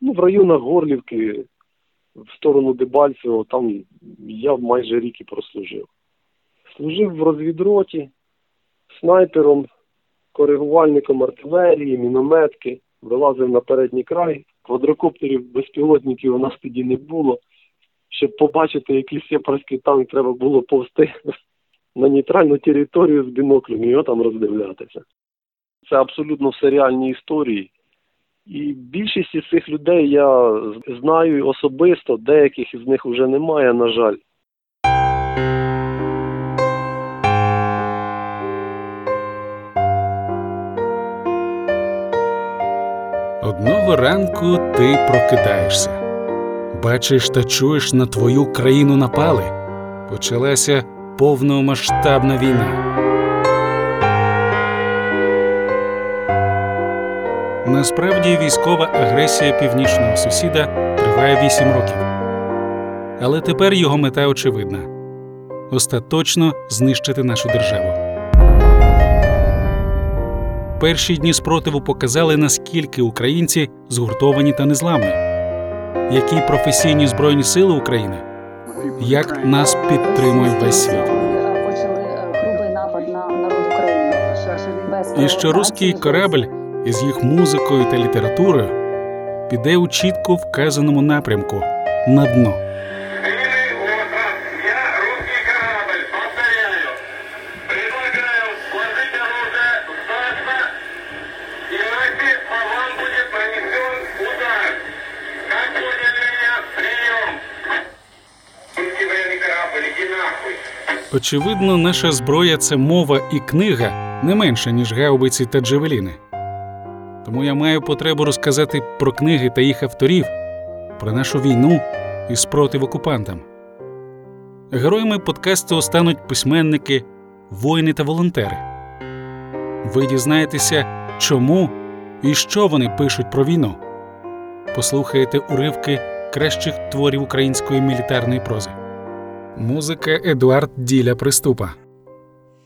Ну, в районах Горлівки, в сторону Дебальцево, там я майже рік і прослужив. Служив в розвідроті, снайпером, коригувальником артилерії, мінометки, вилазив на передній край. Квадрокоптерів, безпілотників у нас тоді не було. Щоб побачити якийсь сепарський танк, треба було повзти на нейтральну територію з біноклем його там роздивлятися. Це абсолютно все реальні історії. І більшість із цих людей я знаю особисто, деяких із них вже немає, на жаль. Одного ранку ти прокидаєшся. Бачиш та чуєш на твою країну напали. Почалася повномасштабна війна. Насправді військова агресія північного сусіда триває 8 років. Але тепер його мета очевидна остаточно знищити нашу державу. Перші дні спротиву показали, наскільки українці згуртовані та незламні, які професійні збройні сили України, як нас підтримує весь світ. е, І що руський корабль із їх музикою та літературою піде у чітко вказаному напрямку на дно. Очевидно, наша зброя це мова і книга не менше, ніж гаубиці та джевеліни. Тому я маю потребу розказати про книги та їх авторів, про нашу війну і спротив окупантам. Героями подкасту стануть письменники, воїни та волонтери. Ви дізнаєтеся, чому і що вони пишуть про війну. Послухаєте уривки кращих творів української мілітарної прози. Музика Едуард Діля Приступа.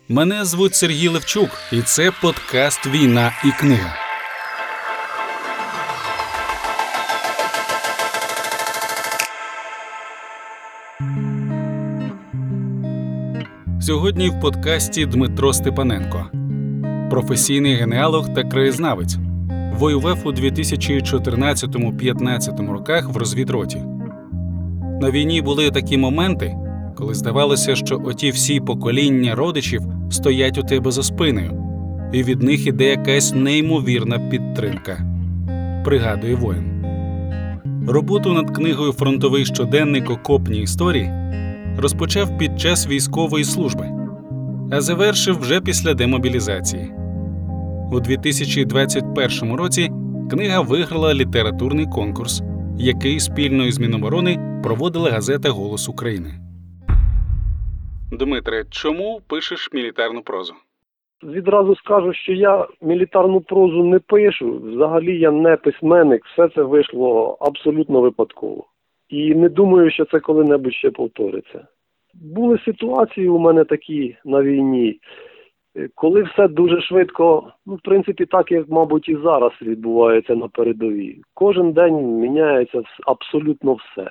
Мене звуть Сергій Левчук, і це подкаст Війна і книга. Сьогодні в подкасті Дмитро Степаненко, професійний генеалог та краєзнавець. Воював у 2014-15 роках в розвідроті. На війні були такі моменти, коли здавалося, що оті всі покоління родичів стоять у тебе за спиною, і від них іде якась неймовірна підтримка. Пригадує воїн. Роботу над книгою Фронтовий щоденник окопні історії розпочав під час військової служби, а завершив вже після демобілізації. У 2021 році книга виграла літературний конкурс, який спільно із Міноборони проводила газета Голос України. Дмитре, чому пишеш мілітарну прозу? Відразу скажу, що я мілітарну прозу не пишу. Взагалі я не письменник, все це вийшло абсолютно випадково. І не думаю, що це коли-небудь ще повториться. Були ситуації у мене такі на війні, е, коли все дуже швидко, ну, в принципі, так як, мабуть, і зараз відбувається на передовій. Кожен день міняється абсолютно все.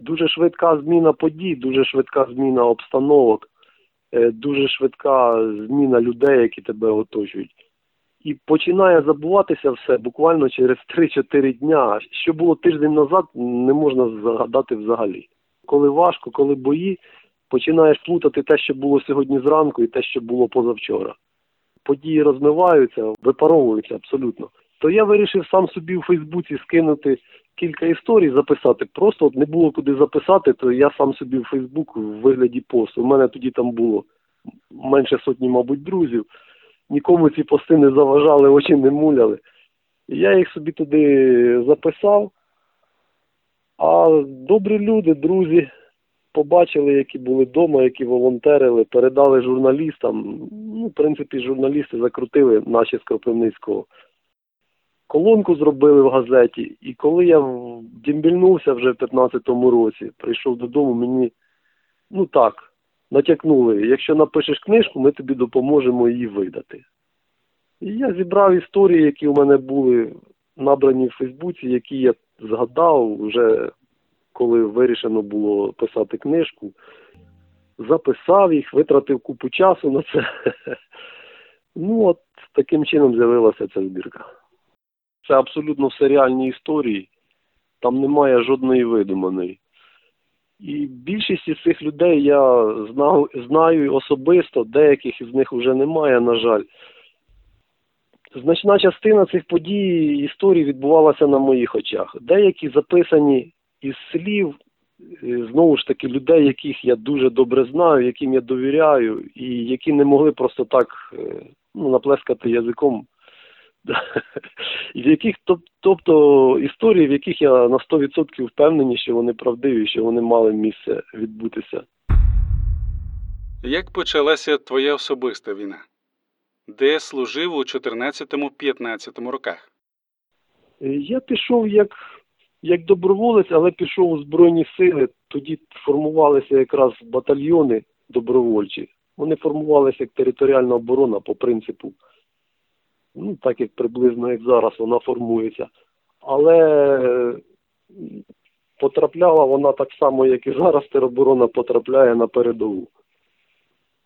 Дуже швидка зміна подій, дуже швидка зміна обстановок, е, дуже швидка зміна людей, які тебе оточують. І починає забуватися все буквально через 3-4 дня. Що було тиждень назад, не можна згадати взагалі. Коли важко, коли бої, починаєш плутати те, що було сьогодні зранку, і те, що було позавчора. Події розмиваються, випаровуються абсолютно. То я вирішив сам собі у Фейсбуці скинути кілька історій, записати. Просто от не було куди записати, то я сам собі в Фейсбук в вигляді посту. У мене тоді там було менше сотні, мабуть, друзів. Нікому ці пости не заважали, очі не муляли. І я їх собі туди записав. А добрі люди, друзі, побачили, які були вдома, які волонтерили, передали журналістам. Ну, в принципі, журналісти закрутили наші з Кропивницького. Колонку зробили в газеті, і коли я дімбільнувся вже в 15-му році, прийшов додому, мені ну так, натякнули, якщо напишеш книжку, ми тобі допоможемо її видати. І я зібрав історії, які у мене були набрані в Фейсбуці, які я згадав вже коли вирішено було писати книжку. Записав їх, витратив купу часу на це. Ну, от таким чином з'явилася ця збірка. Це абсолютно все реальні історії, там немає жодної видуманої. І більшість із цих людей я знав, знаю особисто, деяких із них вже немає, на жаль. Значна частина цих подій історій відбувалася на моїх очах. Деякі записані із слів, е, знову ж таки, людей, яких я дуже добре знаю, яким я довіряю, і які не могли просто так е, ну, наплескати язиком. В яких, тобто історії, в яких я на 100% впевнений, що вони правдиві, що вони мали місце відбутися. Як почалася твоя особиста війна? Де служив у 14-15 роках? Е, Я пішов як, як доброволець, але пішов у Збройні сили. Тоді формувалися якраз батальйони добровольчі. Вони формувалися як територіальна оборона по принципу, ну так як приблизно як зараз вона формується. Але потрапляла вона так само, як і зараз тероборона потрапляє на передову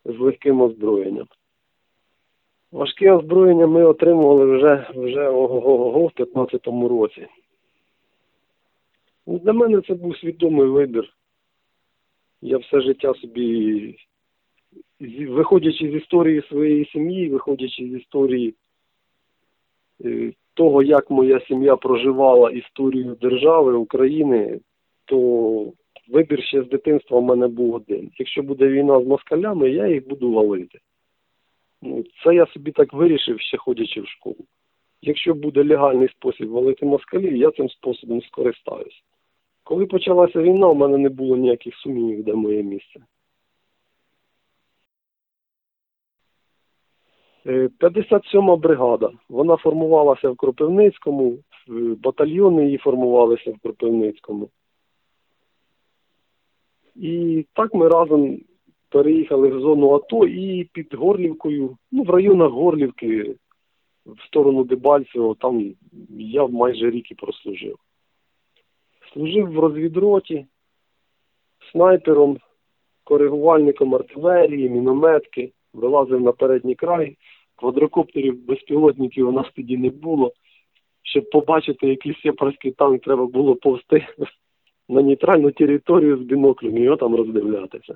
з легким озброєнням. Важке озброєння ми отримували вже, вже ого-го в 15-му році. Ну, Для мене це був свідомий вибір. Я все життя собі, виходячи з історії своєї сім'ї, виходячи з історії того, як моя сім'я проживала історію держави України, то вибір ще з дитинства в мене був один. Якщо буде війна з москалями, я їх буду валити. Ну, це я собі так вирішив, ще ходячи в школу. Якщо буде легальний спосіб валити москалів, я цим способом скористаюсь. Коли почалася війна, у мене не було ніяких сумнівів, де моє місце. Е, 57-ма бригада. Вона формувалася в Кропивницькому, батальйони її формувалися в Кропивницькому. І так ми разом переїхали в зону АТО і під Горлівкою, ну в районах Горлівки, в сторону Дебальцевого, там я майже рік і прослужив. Служив в розвідроті, снайпером, коригувальником артилерії, мінометки, вилазив на передній край. Квадрокоптерів, безпілотників у нас тоді не було. Щоб побачити якийсь сепарський танк, треба було повзти на нейтральну територію з біноклем його там роздивлятися.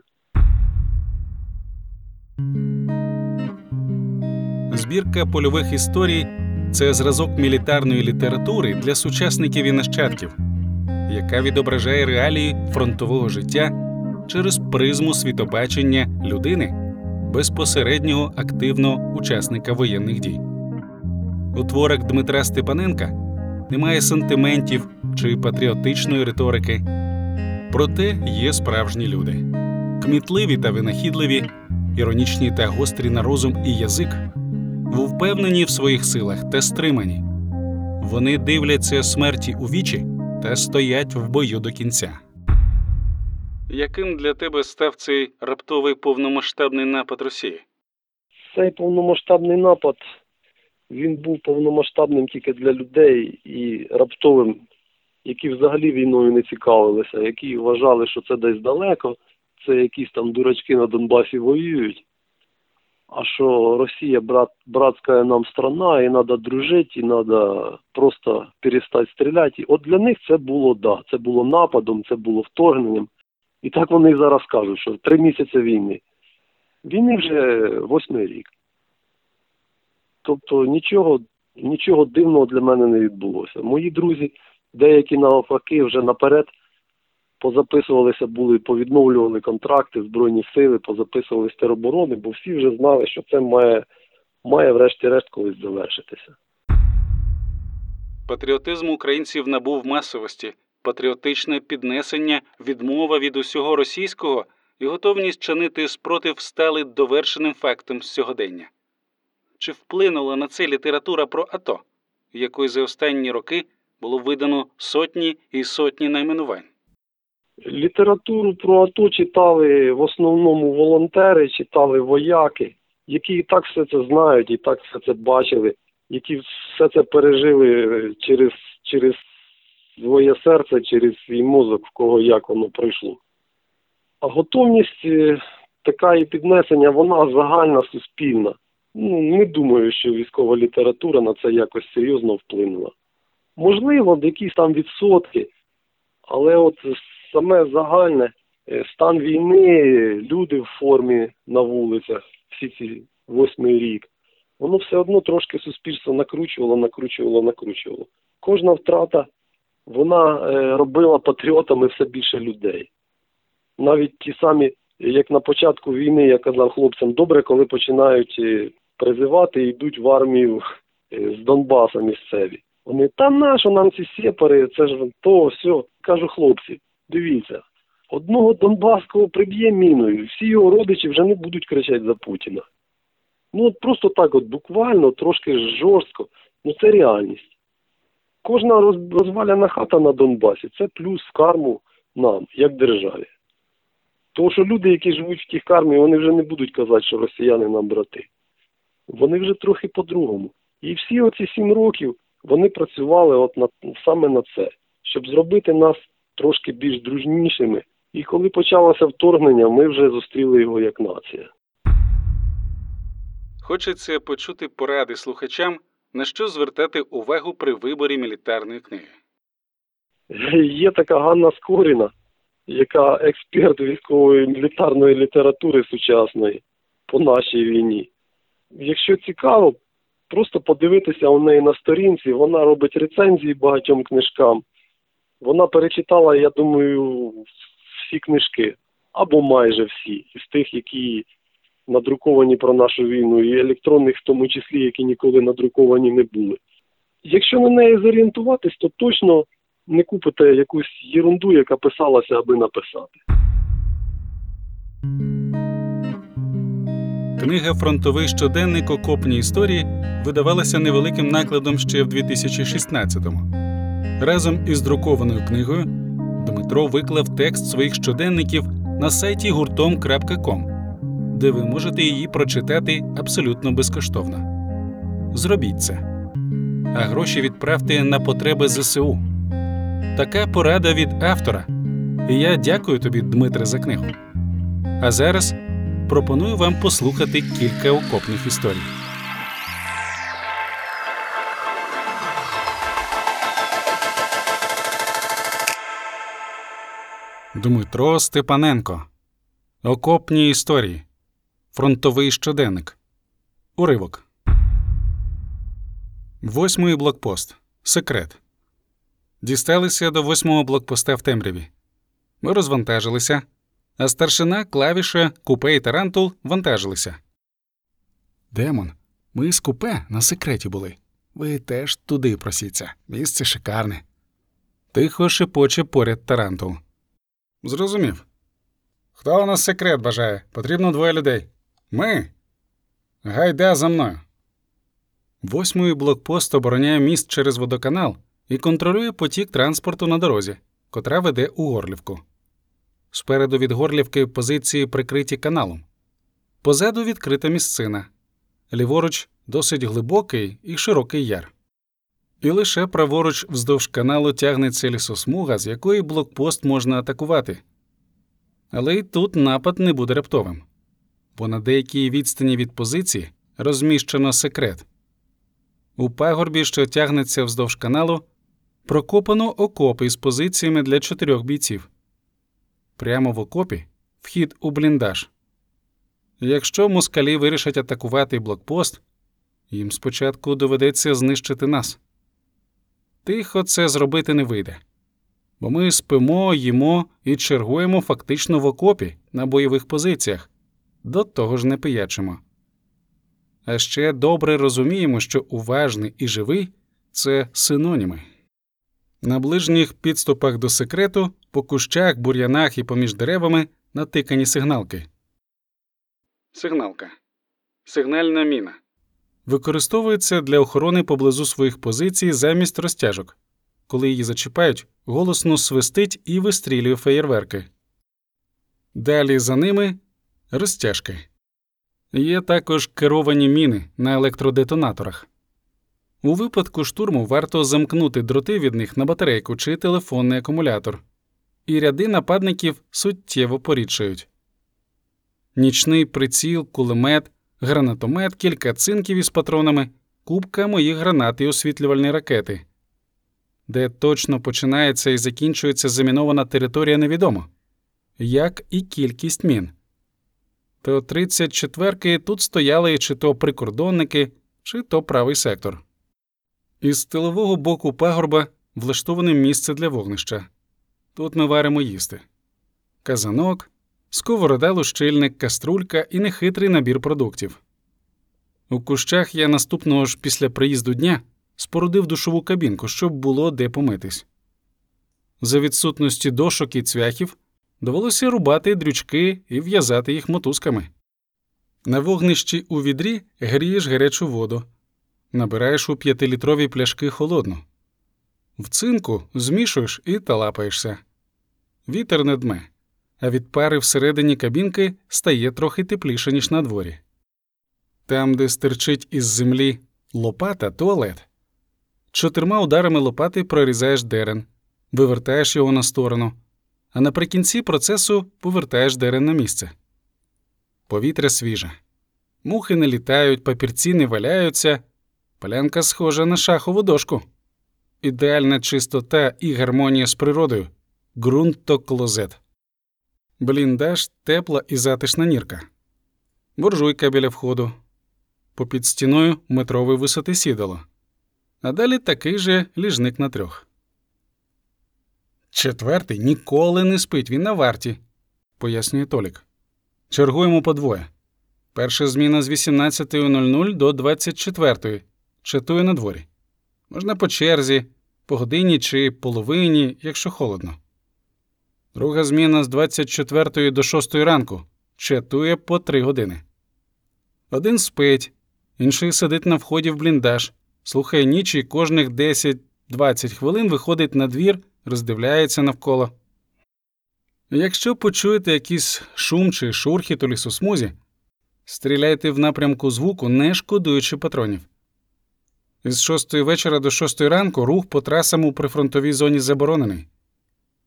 Збірка польових історій це зразок мілітарної літератури для сучасників і нащадків, яка відображає реалії фронтового життя через призму світобачення людини, безпосереднього активного учасника воєнних дій. У творах Дмитра Степаненка немає сантиментів чи патріотичної риторики, проте є справжні люди, кмітливі та винахідливі, іронічні та гострі на розум і язик, впевнені в своїх силах та стримані. Вони дивляться смерті у вічі та стоять в бою до кінця. Яким для тебе став цей раптовий повномасштабний напад Росії? Цей повномасштабний напад, він був повномасштабним тільки для людей і раптовим, які взагалі війною не цікавилися, які вважали, що це десь далеко, це якісь там дурачки на Донбасі воюють. А що Росія брат, братська нам страна, і треба дружити, і треба просто перестати стріляти. От для них це було да, це було нападом, це було вторгненням. І так вони зараз кажуть, що три місяці війни. Війни вже восьмий рік. Тобто нічого, нічого дивного для мене не відбулося. Мої друзі, деякі навпаки, вже наперед позаписувалися, були, повідновлювали контракти, Збройні сили, позаписували з тероборони, бо всі вже знали, що це має, має врешті-решт колись завершитися. Патріотизм українців набув масовості, патріотичне піднесення, відмова від усього російського і готовність чинити спротив стали довершеним фактом сьогодення. Чи вплинула на це література про АТО, якої за останні роки було видано сотні і сотні найменувань? Літературу про АТО читали в основному волонтери, читали вояки, які і так все це знають, і так все це бачили. які все це пережили через, через своє серце, через свій мозок, в кого як воно пройшло. А готовність е, така і піднесення, вона загальна, суспільна. Ну, не думаю, що військова література на це якось серйозно вплинула. Можливо, якісь там відсотки, але от саме загальне е, стан війни, люди в формі на вулицях, всі ці восьмий рік, воно все одно трошки суспільство накручувало, накручувало, накручувало. Кожна втрата вона е, робила патріотами все більше людей. Навіть ті самі, як на початку війни, я казав хлопцям, добре, коли починають е, призивати і йдуть в армію е, з Донбаса місцеві. Вони там нащо нам ці сепари, це ж то, все. Кажу, хлопці, дивіться, одного Донбаського приб'є міною, всі його родичі вже не будуть кричати за Путіна. Ну от просто так, от буквально, трошки жорстко, ну це реальність. Кожна роз- розваляна хата на Донбасі це плюс карму нам, як державі. Тому що люди, які живуть в тих кармі, вони вже не будуть казати, що росіяни нам брати. Вони вже трохи по-другому. І всі оці сім років вони працювали от на, саме на це, щоб зробити нас трошки більш дружнішими. І коли почалося вторгнення, ми вже зустріли його як нація. Хочеться почути поради слухачам, на що звертати увагу при виборі мілітарної книги. Є така Ганна Скоріна, яка експерт військової мілітарної літератури сучасної по нашій війні. Якщо цікаво, просто подивитися у неї на сторінці, вона робить рецензії багатьом книжкам. Вона перечитала, я думаю, всі книжки, або майже всі, із тих, які надруковані про нашу війну, і електронних, в тому числі, які ніколи надруковані не були. Якщо на неї зорієнтуватись, то точно не купите якусь єрунду, яка писалася, аби написати. Книга Фронтовий щоденник окопні історії видавалася невеликим накладом ще в 2016-му. Разом із друкованою книгою Дмитро виклав текст своїх щоденників на сайті гуртом.ком, де ви можете її прочитати абсолютно безкоштовно. Зробіть це. А гроші відправте на потреби ЗСУ. Така порада від автора. І я дякую тобі, Дмитре, за книгу. А зараз пропоную вам послухати кілька окопних історій. Дмитро Степаненко. Окопні історії. Фронтовий щоденник. Уривок. Восьмий блокпост. Секрет. Дісталися до восьмого блокпоста в темряві. Ми розвантажилися, а старшина, клавіша, купе і тарантул вантажилися. Демон, ми з купе на секреті були. Ви теж туди просіться. Місце шикарне. Тихо шепоче поряд тарантул. Зрозумів. Хто у нас секрет бажає? Потрібно двоє людей. Ми. Гайда за мною. Восьмий блокпост обороняє міст через водоканал і контролює потік транспорту на дорозі, котра веде у Горлівку. Спереду від Горлівки позиції прикриті каналом. Позаду відкрита місцина. Ліворуч досить глибокий і широкий яр. І лише праворуч вздовж каналу тягнеться лісосмуга, з якої блокпост можна атакувати. Але й тут напад не буде раптовим, бо на деякій відстані від позиції розміщено секрет. У пагорбі, що тягнеться вздовж каналу, прокопано окопи із позиціями для чотирьох бійців. Прямо в окопі вхід у бліндаж. Якщо москалі вирішать атакувати блокпост, їм спочатку доведеться знищити нас. Тихо це зробити не вийде, бо ми спимо, їмо і чергуємо фактично в окопі на бойових позиціях, до того ж не пиячимо. А ще добре розуміємо, що уважний і живий це синоніми. На ближніх підступах до секрету, по кущах, бур'янах і поміж деревами натикані сигналки. Сигналка. Сигнальна міна. Використовується для охорони поблизу своїх позицій замість розтяжок. Коли її зачіпають, голосно свистить і вистрілює феєрверки. Далі за ними розтяжки. Є також керовані міни на електродетонаторах. У випадку штурму варто замкнути дроти від них на батарейку чи телефонний акумулятор, і ряди нападників суттєво порідшають. Нічний приціл, кулемет, гранатомет, кілька цинків із патронами, кубка моїх гранат і освітлювальні ракети. Де точно починається і закінчується замінована територія невідомо, як і кількість мін. То 34-ки тут стояли чи то прикордонники, чи то правий сектор. Із тилового боку пагорба влаштоване місце для вогнища. Тут ми варимо їсти. Казанок, сковорода, лущильник, каструлька і нехитрий набір продуктів. У кущах я наступного ж після приїзду дня спорудив душову кабінку, щоб було де помитись. За відсутності дошок і цвяхів довелося рубати дрючки і в'язати їх мотузками. На вогнищі у відрі грієш гарячу воду, набираєш у п'ятилітрові пляшки холодну. В цинку змішуєш і талапаєшся. Вітер не дме, а від пари всередині кабінки стає трохи тепліше, ніж на дворі. Там, де стирчить із землі лопата, туалет. Чотирма ударами лопати прорізаєш дерен, вивертаєш його на сторону, а наприкінці процесу повертаєш дерен на місце. Повітря свіже. Мухи не літають, папірці не валяються. Полянка схожа на шахову дошку. Ідеальна чистота і гармонія з природою. Ґрунтоклозет. Бліндаж тепла і затишна нірка. Буржуйка біля входу. Попід стіною метрової висоти сідало. А далі такий же ліжник на трьох. Четвертий ніколи не спить, він на варті, пояснює Толік. Чергуємо по двоє. Перша зміна з 18.00 до 24.00. Чатує на дворі. Можна по черзі, по годині чи половині, якщо холодно. Друга зміна з 24 до 6 ранку чатує по 3 години. Один спить, інший сидить на вході в бліндаж, слухає ніч і кожних 10-20 хвилин виходить на двір, роздивляється навколо. Якщо почуєте якийсь шум чи шурхіт у лісосмузі, стріляйте в напрямку звуку, не шкодуючи патронів. З 6 вечора до 6 ранку рух по трасам у прифронтовій зоні заборонений.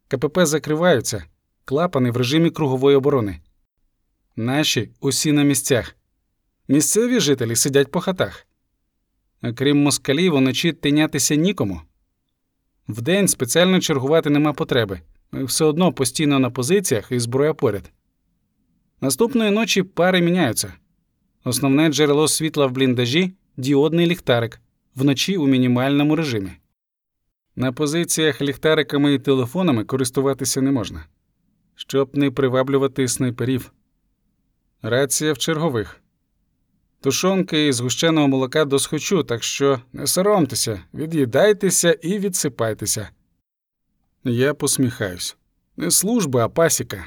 КПП закриваються, клапани в режимі кругової оборони. Наші усі на місцях. Місцеві жителі сидять по хатах. А крім москалів, уночі тинятися нікому. Вдень спеціально чергувати нема потреби. Ми все одно постійно на позиціях і зброя поряд. Наступної ночі пари міняються. Основне джерело світла в бліндажі діодний ліхтарик, вночі у мінімальному режимі. На позиціях ліхтариками і телефонами користуватися не можна, щоб не приваблювати снайперів. Рація в чергових. Тушонки і згущеного молока досхочу, так що не соромтеся, від'їдайтеся і відсипайтеся. Я посміхаюсь. Не служба, а пасіка.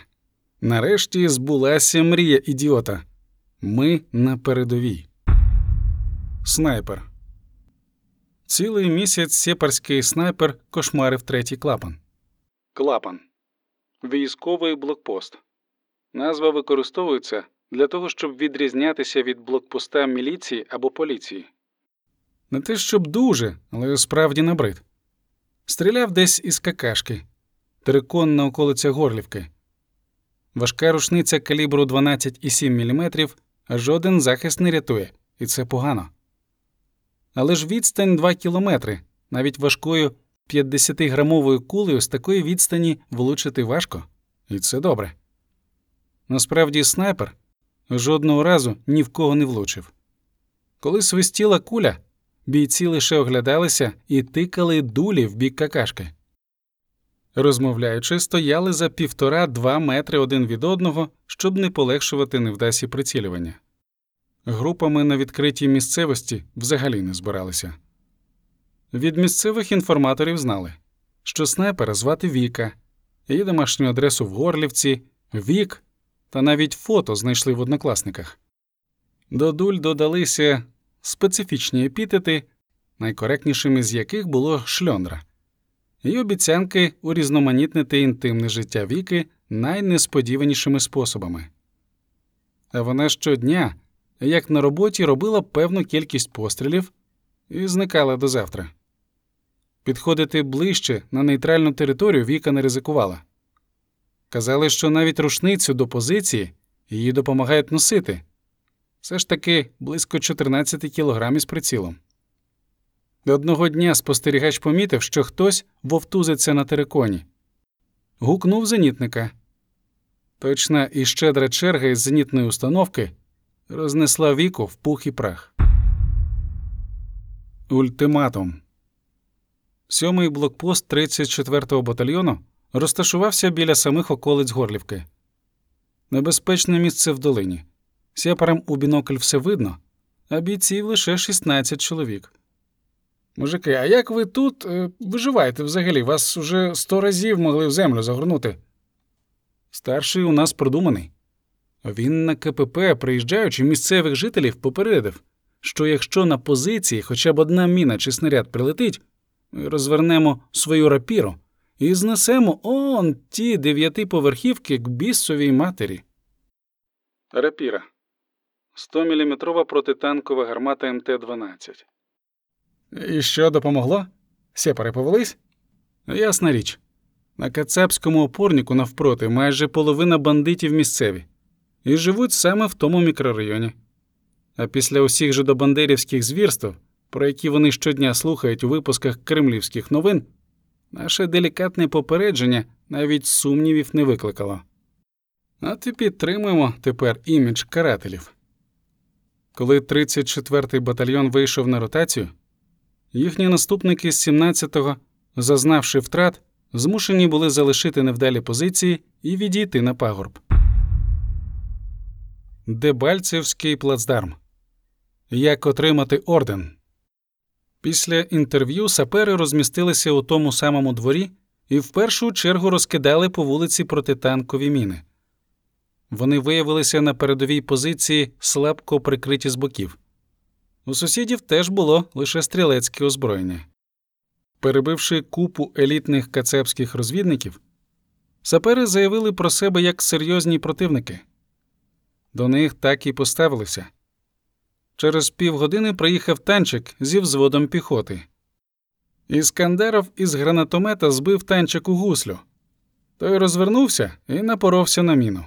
Нарешті збулася мрія ідіота. Ми на передовій. Снайпер. Цілий місяць сепарський снайпер кошмарив третій клапан. Клапан. Військовий блокпост. Назва використовується для того, щоб відрізнятися від блокпоста міліції або поліції. Не те, щоб дуже, але справді набрид. Стріляв десь із какашки, трикон на околицях Горлівки. Важка рушниця калібру 12,7 мм, жоден захист не рятує, і це погано. Але ж відстань 2 кілометри, навіть важкою 50-грамовою кулею з такої відстані влучити важко, і це добре. Насправді, снайпер жодного разу ні в кого не влучив. Коли свистіла куля, бійці лише оглядалися і тикали дулі в бік какашки. Розмовляючи, стояли за півтора-два метри один від одного, щоб не полегшувати невдасі прицілювання. Групами на відкритій місцевості взагалі не збиралися. Від місцевих інформаторів знали, що снайпера звати Віка, її домашню адресу в Горлівці, Вік та навіть фото знайшли в однокласниках. До дуль додалися специфічні епітети, найкоректнішими з яких було шльондра, і обіцянки урізноманітнити інтимне життя Віки найнесподіванішими способами. А вона щодня, як на роботі, робила певну кількість пострілів і зникала до завтра. Підходити ближче на нейтральну територію Віка не ризикувала. Казали, що навіть рушницю до позиції її допомагають носити. Все ж таки близько 14 кілограмів з прицілом. Одного дня спостерігач помітив, що хтось вовтузиться на териконі. Гукнув зенітника. Точна і щедра черга із зенітної установки рознесла віку в пух і прах. Ультиматум. Сьомий блокпост 34-го батальйону розташувався біля самих околиць Горлівки. Небезпечне місце в долині. Сєпарам у бінокль все видно, а бійців лише 16 чоловік. Мужики, а як ви тут е, виживаєте взагалі? Вас уже сто разів могли в землю загорнути. Старший у нас продуманий. Він на КПП, приїжджаючи місцевих жителів, попередив, що якщо на позиції хоча б одна міна чи снаряд прилетить, розвернемо свою рапіру і знесемо он ті дев'ятиповерхівки к бісовій матері. Рапіра 100-мм протитанкова гармата МТ-12. І що допомогло? Сєпари повелись? Ясна річ. На кацапському опорнику навпроти майже половина бандитів місцеві і живуть саме в тому мікрорайоні. А після усіх же добандерівських звірств, про які вони щодня слухають у випусках кремлівських новин, наше делікатне попередження навіть сумнівів не викликало. От і підтримуємо тепер імідж карателів. Коли 34-й батальйон вийшов на ротацію, їхні наступники з 17-го, зазнавши втрат, змушені були залишити невдалі позиції і відійти на пагорб. Дебальцевський плацдарм. Як отримати орден. Після інтерв'ю сапери розмістилися у тому самому дворі і в першу чергу розкидали по вулиці протитанкові міни. Вони виявилися на передовій позиції слабко прикриті з боків. У сусідів теж було лише стрілецьке озброєння. Перебивши купу елітних кацепських розвідників, сапери заявили про себе як серйозні противники. До них так і поставилися. Через півгодини приїхав танчик зі взводом піхоти. Іскандеров із гранатомета збив танчик у гуслю. Той розвернувся і напоровся на міну.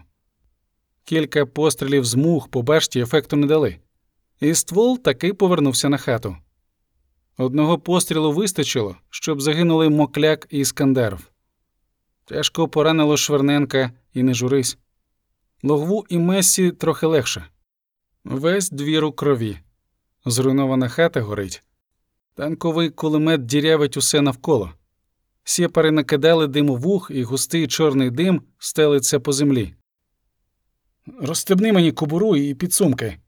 Кілька пострілів з мух по башті ефекту не дали, і ствол таки повернувся на хату. Одного пострілу вистачило, щоб загинули Мокляк і Іскандеров. Тяжко поранило Шверненка і не журись. Логву і Мессі трохи легше. Весь двір у крові. Зруйнована хата горить. Танковий кулемет дірявить усе навколо. Сєпари накидали диму вух, і густий чорний дим стелиться по землі. Розстебни мені кобуру і підсумки,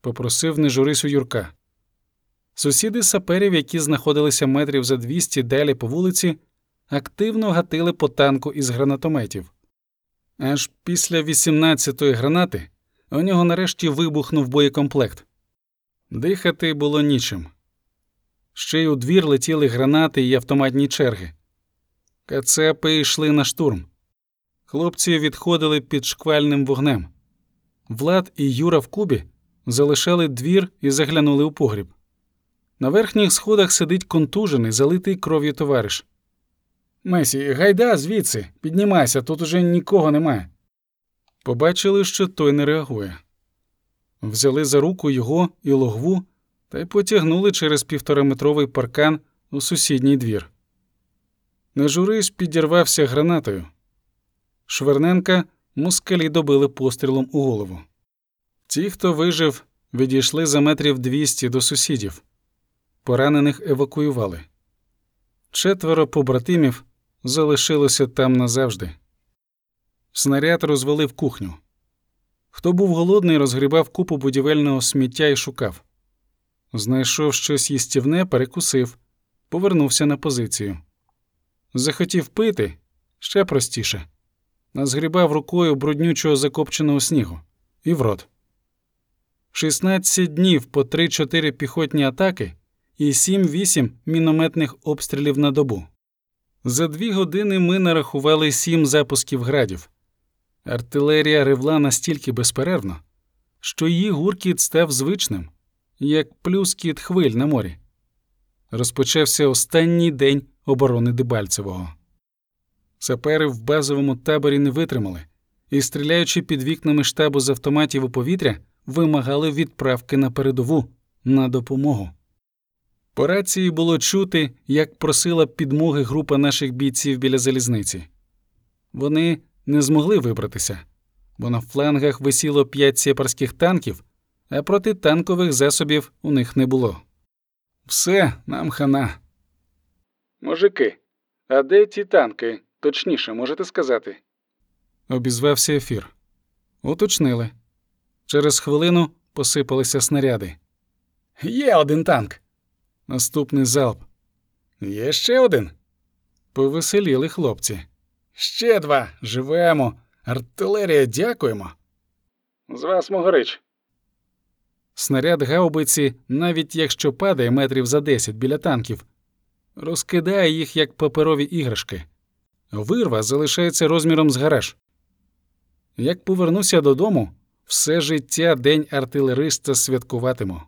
попросив не журись Юрка. Сусіди саперів, які знаходилися метрів за 200 далі по вулиці, активно гатили по танку із гранатометів. Аж після 18-ї гранати у нього нарешті вибухнув боєкомплект. Дихати було нічим. Ще й у двір летіли гранати і автоматні черги. Кацепи йшли на штурм. Хлопці відходили під шквальним вогнем. Влад і Юра в кубі залишали двір і заглянули у погріб. На верхніх сходах сидить контужений, залитий кров'ю товариш. Месі, гайда звідси, піднімайся, тут уже нікого немає. Побачили, що той не реагує. Взяли за руку його і логву та й потягнули через півтораметровий паркан у сусідній двір. Нежурись підірвався гранатою. Шверненка москалі добили пострілом у голову. Ті, хто вижив, відійшли за метрів 200 до сусідів. Поранених евакуювали. Четверо побратимів залишилося там назавжди. Снаряд розвалив кухню. Хто був голодний, розгрібав купу будівельного сміття і шукав. Знайшов щось їстівне, перекусив, повернувся на позицію. Захотів пити ще простіше. Назгрібав рукою бруднючого закопченого снігу і в рот. 16 днів по 3-4 піхотні атаки і 7-8 мінометних обстрілів на добу. За дві години ми нарахували сім запусків градів. Артилерія ревла настільки безперервно, що її гуркіт став звичним, як плюскіт хвиль на морі. розпочався останній день оборони Дебальцевого. Сапери в базовому таборі не витримали і, стріляючи під вікнами штабу з автоматів у повітря, вимагали відправки на передову на допомогу. По рації було чути, як просила підмоги група наших бійців біля залізниці. Вони не змогли вибратися, бо на флангах висіло п'ять сепарських танків, а протитанкових засобів у них не було. Все, нам хана. Мужики, а де ті танки? Точніше, можете сказати? Обізвався ефір. Уточнили. Через хвилину посипалися снаряди. Є один танк. Наступний залп. Є ще один. Повеселіли хлопці. Ще два. Живемо. Артилерія, дякуємо. З вас, Могорич. Снаряд гаубиці, навіть якщо падає метрів за десять біля танків, розкидає їх як паперові іграшки. Вирва залишається розміром з гараж. Як повернуся додому, все життя день артилериста святкуватиму.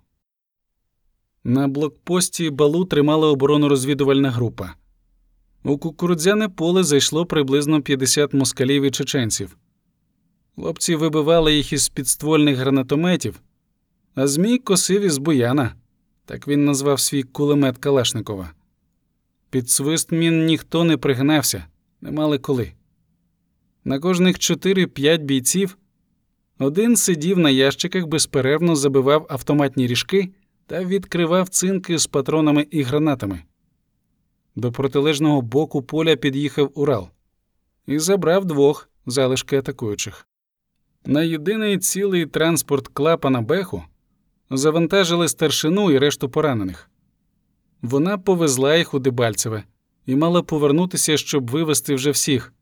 На блокпості балу тримала оборону розвідувальна група. У кукурудзяне поле зайшло приблизно 50 москалів і чеченців. Хлопці вибивали їх із підствольних гранатометів, а Змій косив із буяна, так він назвав свій кулемет Калашникова. Під свист мін ніхто не пригнався, не мали коли. На кожних 4-5 бійців один сидів на ящиках, безперервно забивав автоматні ріжки та відкривав цинки з патронами і гранатами. До протилежного боку поля під'їхав Урал і забрав двох залишки атакуючих. На єдиний цілий транспорт клапана Беху завантажили старшину і решту поранених. Вона повезла їх у Дебальцеве і мала повернутися, щоб вивезти вже всіх.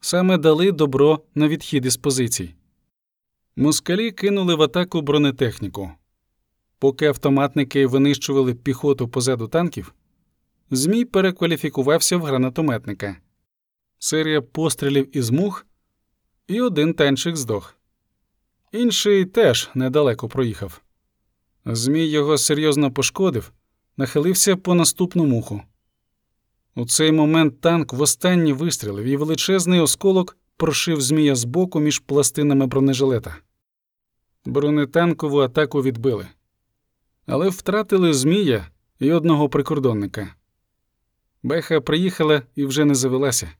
Саме дали добро на відхід із позицій. Москалі кинули в атаку бронетехніку. Поки автоматники винищували піхоту позаду танків, Змій перекваліфікувався в гранатометника. Серія пострілів із мух, і один танчик здох. Інший теж недалеко проїхав. Змій його серйозно пошкодив, нахилився по наступну муху. У цей момент танк востаннє вистрілив, і величезний осколок прошив змія збоку між пластинами бронежилета. Бронетанкову атаку відбили, але втратили змія і одного прикордонника. Беха приїхала і вже не завелася.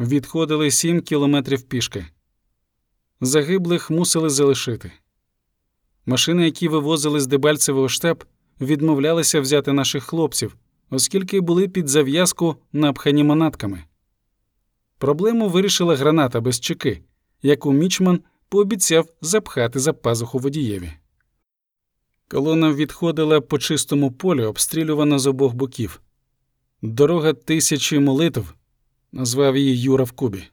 Відходили сім кілометрів пішки. Загиблих мусили залишити. Машини, які вивозили з Дебальцевого штаб, відмовлялися взяти наших хлопців, оскільки були під зав'язку напхані манатками. Проблему вирішила граната без чеки, яку мічман пообіцяв запхати за пазуху водієві. Колона відходила по чистому полю, обстрілювана з обох боків. Дорога тисячі молитв, назвав її Юра в Кубі.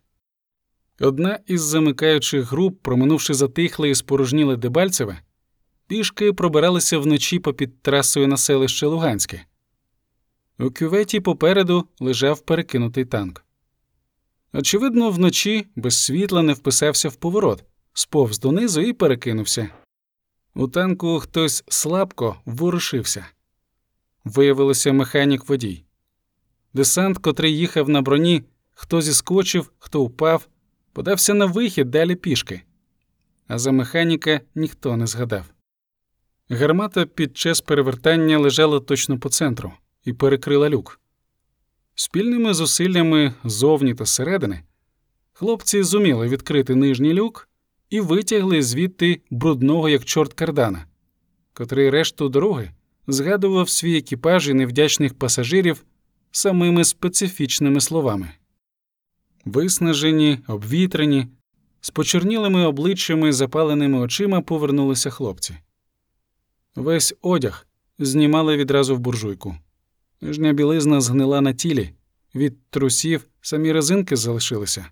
Одна із замикаючих груп, проминувши затихле і спорожніле Дебальцеве, пішки пробиралися вночі попід трасою на селище Луганське. У кюветі попереду лежав перекинутий танк. Очевидно, вночі без світла не вписався в поворот, сповз донизу і перекинувся. У танку хтось слабко ворушився. Виявилося механік водій. Десант, котрий їхав на броні, хто зіскочив, хто упав, подався на вихід далі пішки, а за механіка ніхто не згадав. Гармата під час перевертання лежала точно по центру і перекрила люк. Спільними зусиллями зовні та зсередини хлопці зуміли відкрити нижній люк і витягли звідти брудного, як чорт кардана, котрий решту дороги згадував свій екіпаж і невдячних пасажирів самими специфічними словами. Виснажені, обвітрені, з почорнілими обличчями, запаленими очима повернулися хлопці. Весь одяг знімали відразу в буржуйку. Нижня білизна згнила на тілі, від трусів самі резинки залишилися.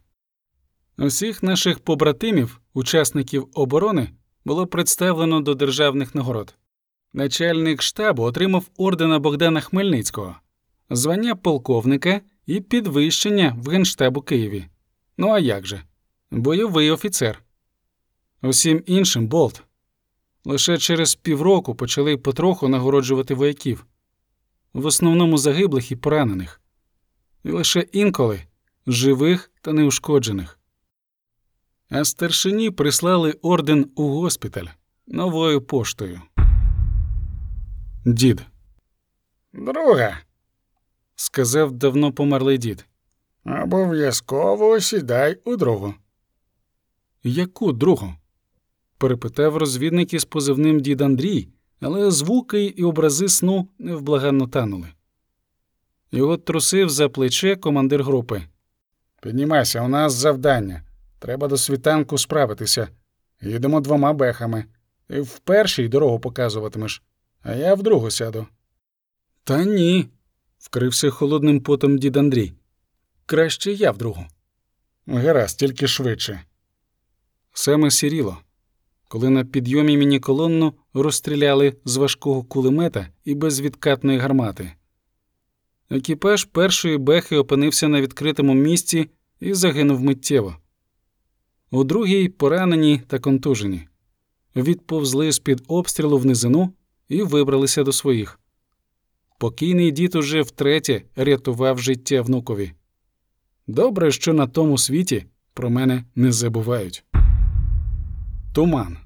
Усіх наших побратимів, учасників оборони, було представлено до державних нагород. Начальник штабу отримав ордена Богдана Хмельницького, звання полковника і підвищення в Генштабу Києві. Ну а як же? Бойовий офіцер. Усім іншим болт. Лише через півроку почали потроху нагороджувати вояків. в основному загиблих і поранених, і лише інколи живих та неушкоджених. А старшині прислали орден у госпіталь новою поштою. Дід. Друга, сказав давно померлий дід. Обов'язково сідай у другу. Яку другу? перепитав розвідник із позивним дід Андрій, але звуки і образи сну невблаганно танули. Його трусив за плече командир групи. Піднімайся, у нас завдання. Треба до світанку справитися. Їдемо двома бехами. Ти в першій дорогу показуватимеш, а я в другу сяду. Та ні, вкрився холодним потом дід Андрій. Краще я в другу. Гаразд, тільки швидше. Саме сіріло, коли на підйомі міні-колонну розстріляли з важкого кулемета і безвідкатної гармати. Екіпаж першої бехи опинився на відкритому місці і загинув миттєво. У другій поранені та контужені. Відповзли з-під обстрілу в низину і вибралися до своїх. Покійний дід уже втретє рятував життя внукові. Добре, що на тому світі про мене не забувають. Туман.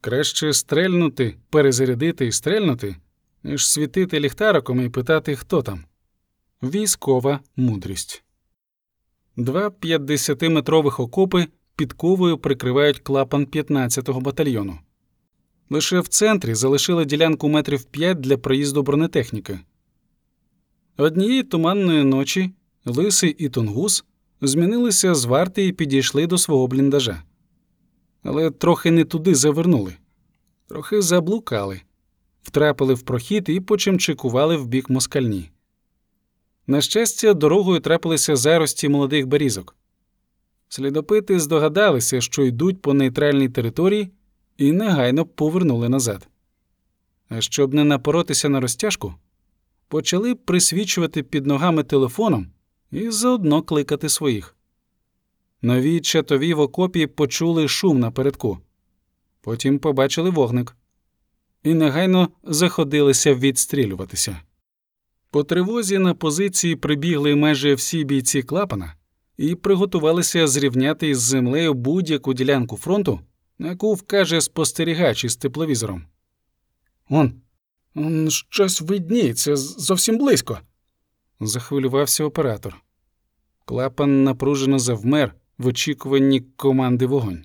Краще стрельнути, перезарядити і стрельнути, ніж світити ліхтариком і питати, хто там. Військова мудрість. Два 50-метрових окопи підковою прикривають клапан 15-го батальйону. Лише в центрі залишили ділянку метрів 5 для проїзду бронетехніки. Однієї туманної ночі Лисий і Тунгус змінилися з варти і підійшли до свого бліндажа. Але трохи не туди завернули, трохи заблукали, втрапили в прохід і почимчикували в бік москальні. На щастя, дорогою трапилися зарості молодих берізок. Слідопити здогадалися, що йдуть по нейтральній території, і негайно повернули назад. А щоб не напоротися на розтяжку, почали присвічувати під ногами телефоном і заодно кликати своїх. Нові чатові в окопі почули шум напередку, потім побачили вогник і негайно заходилися відстрілюватися. По тривозі на позиції прибігли майже всі бійці клапана і приготувалися зрівняти із землею будь-яку ділянку фронту, на яку вкаже спостерігач із тепловізором. Он, он щось видніється зовсім близько. захвилювався оператор. Клапан напружено завмер в очікуванні команди вогонь.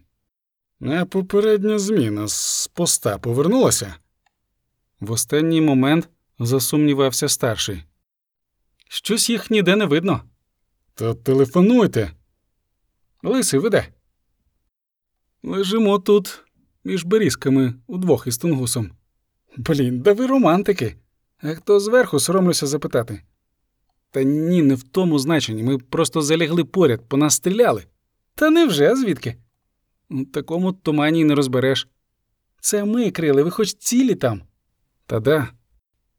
А попередня зміна з поста повернулася. В останній момент засумнівався старший. Щось їх ніде не видно. То телефонуйте. Лисий веде. Лежимо тут між берізками удвох із тунгусом. Блін, да ви романтики. А хто зверху соромлюся запитати? Та ні, не в тому значенні. Ми просто залягли поряд, по нас стріляли. Та невже звідки? У такому тумані й не розбереш. Це ми крили, ви хоч цілі там. Та да.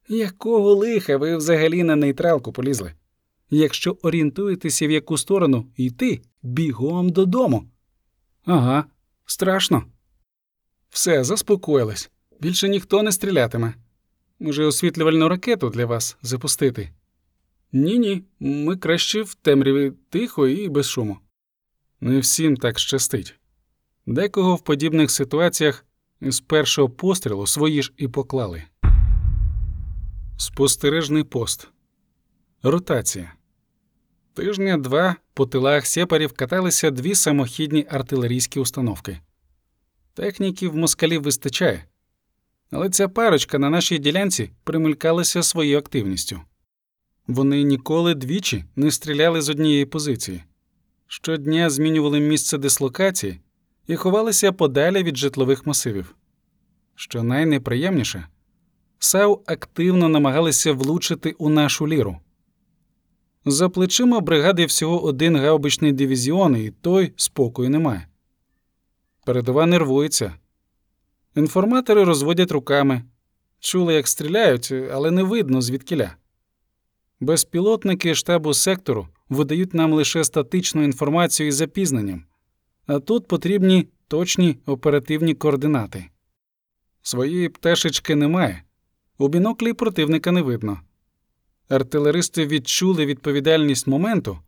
Якого лиха ви взагалі на нейтралку полізли? Якщо орієнтуєтеся, в яку сторону йти, бігом додому. Ага, страшно. Все, заспокоїлись. Більше ніхто не стрілятиме. Може, освітлювальну ракету для вас запустити? Ні, ні, ми краще в темряві тихо і без шуму. Не всім так щастить. Декого в подібних ситуаціях з першого пострілу свої ж і поклали. Спостережний пост. Ротація. Тижня два по тилах сепарів каталися дві самохідні артилерійські установки. Техніків москалів вистачає, але ця парочка на нашій ділянці примелькалася своєю активністю. Вони ніколи двічі не стріляли з однієї позиції. Щодня змінювали місце дислокації і ховалися подалі від житлових масивів. Що найнеприємніше, САУ активно намагалися влучити у нашу ліру. За плечима бригади всього один гаубичний дивізіон, і той спокою немає. Передова нервується. Інформатори розводять руками. Чули, як стріляють, але не видно звідкіля. Безпілотники штабу сектору видають нам лише статичну інформацію із запізненням, а тут потрібні точні оперативні координати. Своєї пташечки немає, у біноклі противника не видно, артилеристи відчули відповідальність моменту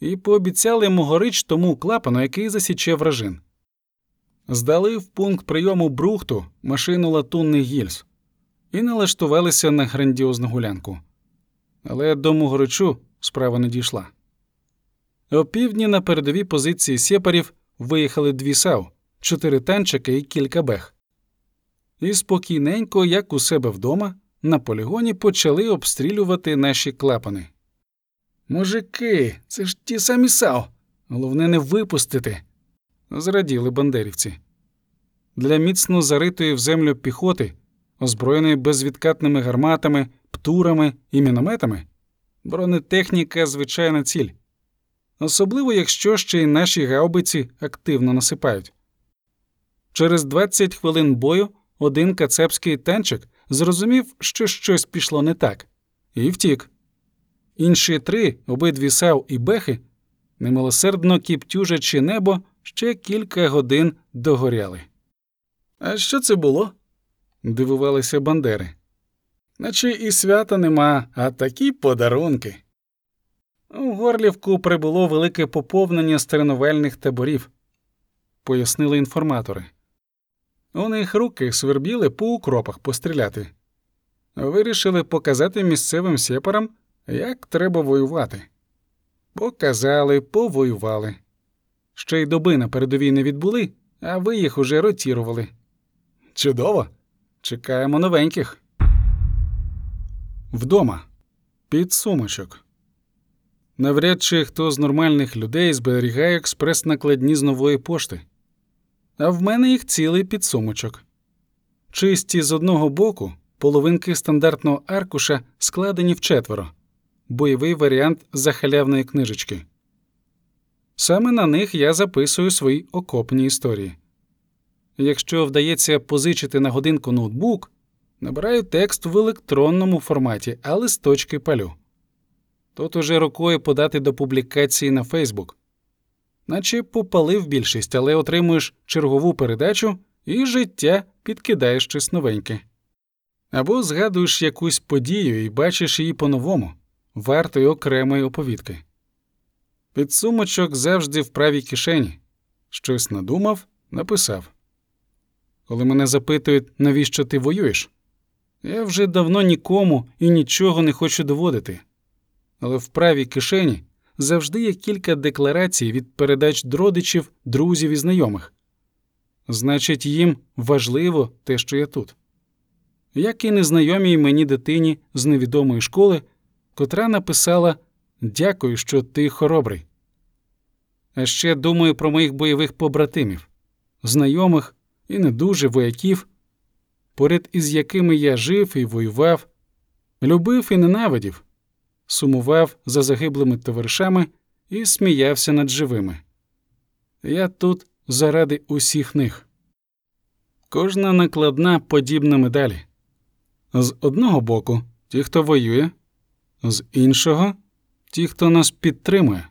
і пообіцяли могорич тому клапану, який засіче вражин. Здали в пункт прийому брухту машину латунних гільз і налаштувалися на грандіозну гулянку. Але до Могоричу справа не дійшла. О півдні на передовій позиції сепарів виїхали дві САУ, чотири танчики і кілька бех. І спокійненько, як у себе вдома, на полігоні почали обстрілювати наші клапани. Мужики, це ж ті самі САУ. Головне не випустити. Зраділи бандерівці. Для міцно заритої в землю піхоти, озброєної безвідкатними гарматами, птурами і мінометами, бронетехніка звичайна ціль. Особливо, якщо ще й наші гаубиці активно насипають. Через 20 хвилин бою один кацепський танчик зрозумів, що щось пішло не так, і втік. Інші три, обидві сав і бехи, немилосердно кіптюжачи небо, ще кілька годин догоряли. А що це було? дивувалися бандери. Наче і свята нема, а такі подарунки. У Горлівку прибуло велике поповнення з тренувальних таборів, пояснили інформатори. У них руки свербіли по укропах постріляти. Вирішили показати місцевим сепарам, як треба воювати. Показали, повоювали. Ще й доби на передовій не відбули, а ви їх уже ротірували. Чудово! Чекаємо новеньких. Вдома. Підсумочок. Навряд чи хто з нормальних людей зберігає експрес-накладні з нової пошти. А в мене їх цілий підсумочок. Чисті з одного боку, половинки стандартного аркуша складені в четверо, бойовий варіант захалявної книжечки. Саме на них я записую свої окопні історії. Якщо вдається позичити на годинку ноутбук, набираю текст в електронному форматі, а листочки палю. Тут уже рукою подати до публікації на Фейсбук. Наче попалив більшість, але отримуєш чергову передачу і життя підкидає щось новеньке. Або згадуєш якусь подію і бачиш її по-новому, вартою окремої оповідки. Підсумочок завжди в правій кишені. Щось надумав, написав. Коли мене запитують, навіщо ти воюєш, я вже давно нікому і нічого не хочу доводити. Але в правій кишені завжди є кілька декларацій від передач родичів, друзів і знайомих. Значить, їм важливо те, що я тут. Як і незнайомій мені дитині з невідомої школи, котра написала Дякую, що ти хоробрий. А ще думаю про моїх бойових побратимів, знайомих і не дуже вояків, поряд із якими я жив і воював, любив і ненавидів, сумував за загиблими товаришами і сміявся над живими. Я тут заради усіх них. Кожна накладна подібна медалі. З одного боку ті, хто воює, з іншого ті, хто нас підтримує.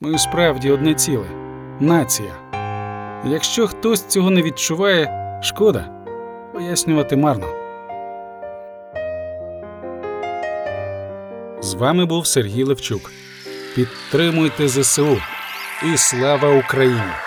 Ми справді одне ціле нація. Якщо хтось цього не відчуває, шкода пояснювати марно. Вами був Сергій Левчук. Підтримуйте ЗСУ і слава Україні!